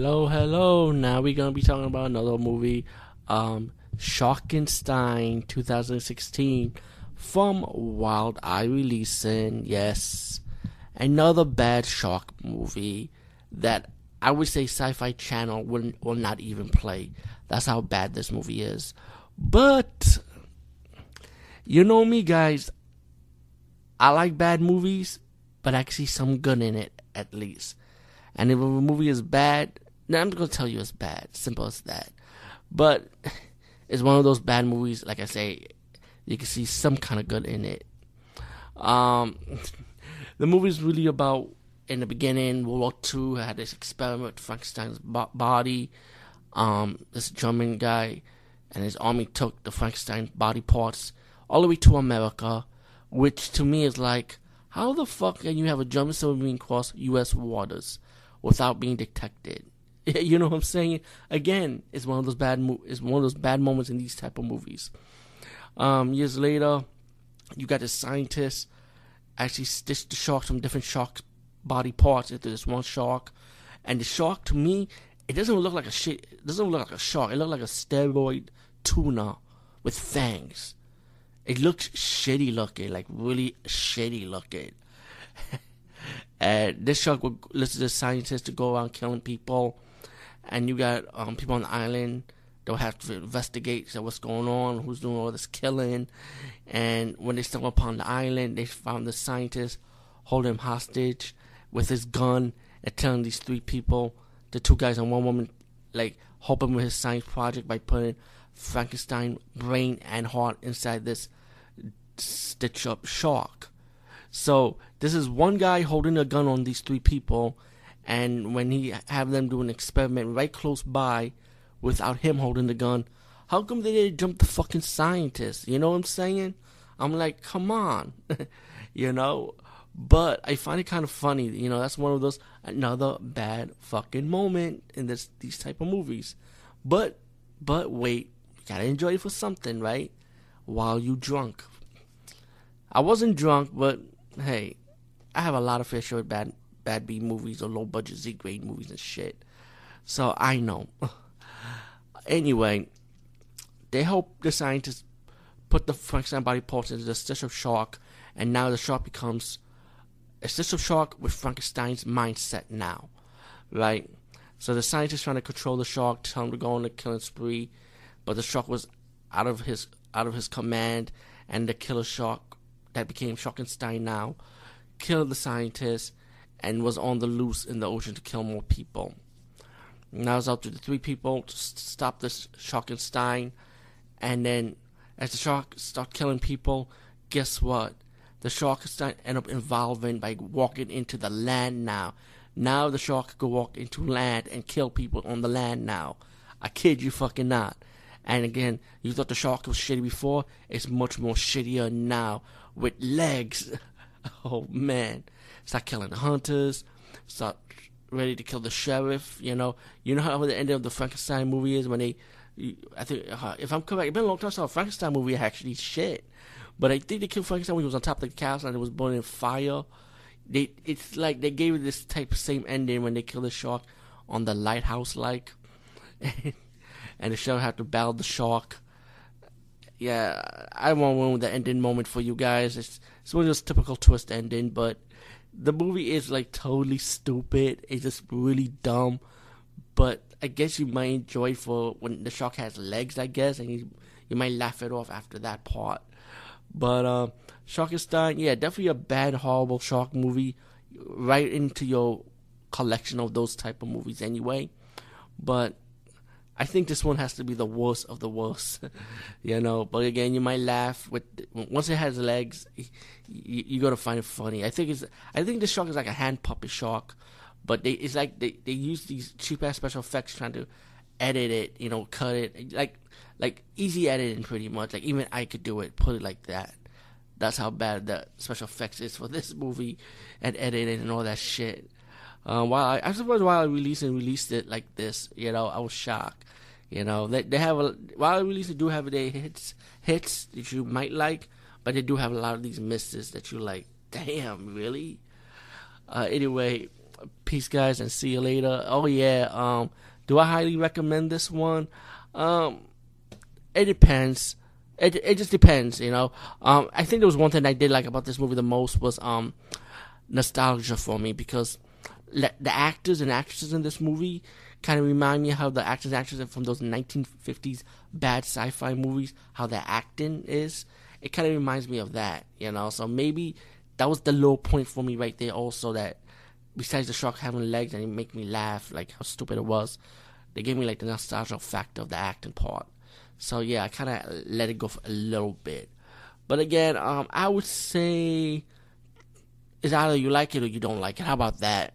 Hello, hello. Now we're gonna be talking about another movie, um, Sharkenstein 2016 from Wild Eye Releasing. Yes, another bad shark movie that I would say Sci-Fi Channel will will not even play. That's how bad this movie is. But you know me, guys. I like bad movies, but I see some good in it at least. And if a movie is bad, then I'm gonna tell you it's bad. Simple as that. But it's one of those bad movies. Like I say, you can see some kind of good in it. Um, the is really about in the beginning, World War II had this experiment with Frankenstein's body. Um, this German guy and his army took the Frankenstein body parts all the way to America, which to me is like, how the fuck can you have a German submarine cross U.S. waters? without being detected. you know what I'm saying? Again, it's one of those bad mo- it's one of those bad moments in these type of movies. Um, years later, you got the scientists actually stitch the sharks from different shark body parts into this one shark, and the shark to me, it doesn't look like a shit. It doesn't look like a shark. It looks like a steroid tuna with fangs. It looks shitty looking, like really shitty looking. And this shark would listen to scientists to go around killing people. And you got um, people on the island that will have to investigate so what's going on, who's doing all this killing. And when they stumble upon the island, they found the scientist holding him hostage with his gun and telling these three people, the two guys and one woman, like helping with his science project by putting Frankenstein brain and heart inside this stitch up shark. So this is one guy holding a gun on these three people, and when he have them do an experiment right close by, without him holding the gun, how come they didn't jump the fucking scientist? You know what I'm saying? I'm like, come on, you know. But I find it kind of funny. You know, that's one of those another bad fucking moment in this these type of movies. But but wait, you gotta enjoy it for something, right? While you drunk. I wasn't drunk, but hey, I have a lot of share with bad bad B movies or low budget Z grade movies and shit. So I know. anyway, they hope the scientists put the Frankenstein body parts into the stitch shark, and now the shark becomes a stitch of shark with Frankenstein's mindset now, right? So the scientists trying to control the shark, tell him to go on a killing spree, but the shark was out of his out of his command, and the killer shark that became Sharkenstein now, killed the scientist, and was on the loose in the ocean to kill more people. Now it's up to the three people to stop this Sharkenstein, and then as the shark start killing people, guess what? The Sharkenstein end up involving by walking into the land now. Now the shark could walk into land and kill people on the land now. I kid you fucking not. And again, you thought the shark was shitty before, it's much more shittier now with legs. oh man, start killing the hunters, start ready to kill the sheriff. You know, you know how the end of the Frankenstein movie is when they. I think uh, if I'm correct, it's been a long time since a Frankenstein movie actually shit. But I think they killed Frankenstein when he was on top of the castle and it was burning fire. They it's like they gave it this type of same ending when they killed the shark on the lighthouse, like, and the sheriff had to battle the shark yeah, I won't ruin the ending moment for you guys. It's it's one of those typical twist ending, but the movie is like totally stupid. It's just really dumb. But I guess you might enjoy for when the shark has legs, I guess, and you you might laugh it off after that part. But uh, Sharkenstein, yeah, definitely a bad, horrible shark movie, right into your collection of those type of movies anyway. But I think this one has to be the worst of the worst, you know. But again, you might laugh with once it has legs, you, you gotta find it funny. I think it's I think the shark is like a hand puppet shark, but they it's like they they use these cheap ass special effects trying to edit it, you know, cut it like like easy editing pretty much. Like even I could do it, put it like that. That's how bad the special effects is for this movie and editing and all that shit. Uh, while I, I suppose Wild Eye released and released it like this, you know, I was shocked. You know, they they have a Wild Eye released it do have their hits hits that you might like, but they do have a lot of these misses that you like. Damn, really? Uh, anyway, peace, guys, and see you later. Oh yeah, um, do I highly recommend this one? Um, it depends. It it just depends, you know. Um, I think there was one thing I did like about this movie the most was um nostalgia for me because le- the actors and actresses in this movie kind of remind me how the actors and actresses from those 1950s bad sci-fi movies how their acting is. It kind of reminds me of that, you know. So maybe that was the low point for me right there. Also, that besides the shark having legs and it make me laugh, like how stupid it was, they gave me like the nostalgia factor of the acting part. So yeah, I kind of let it go for a little bit. But again, um, I would say it's either you like it or you don't like it. How about that?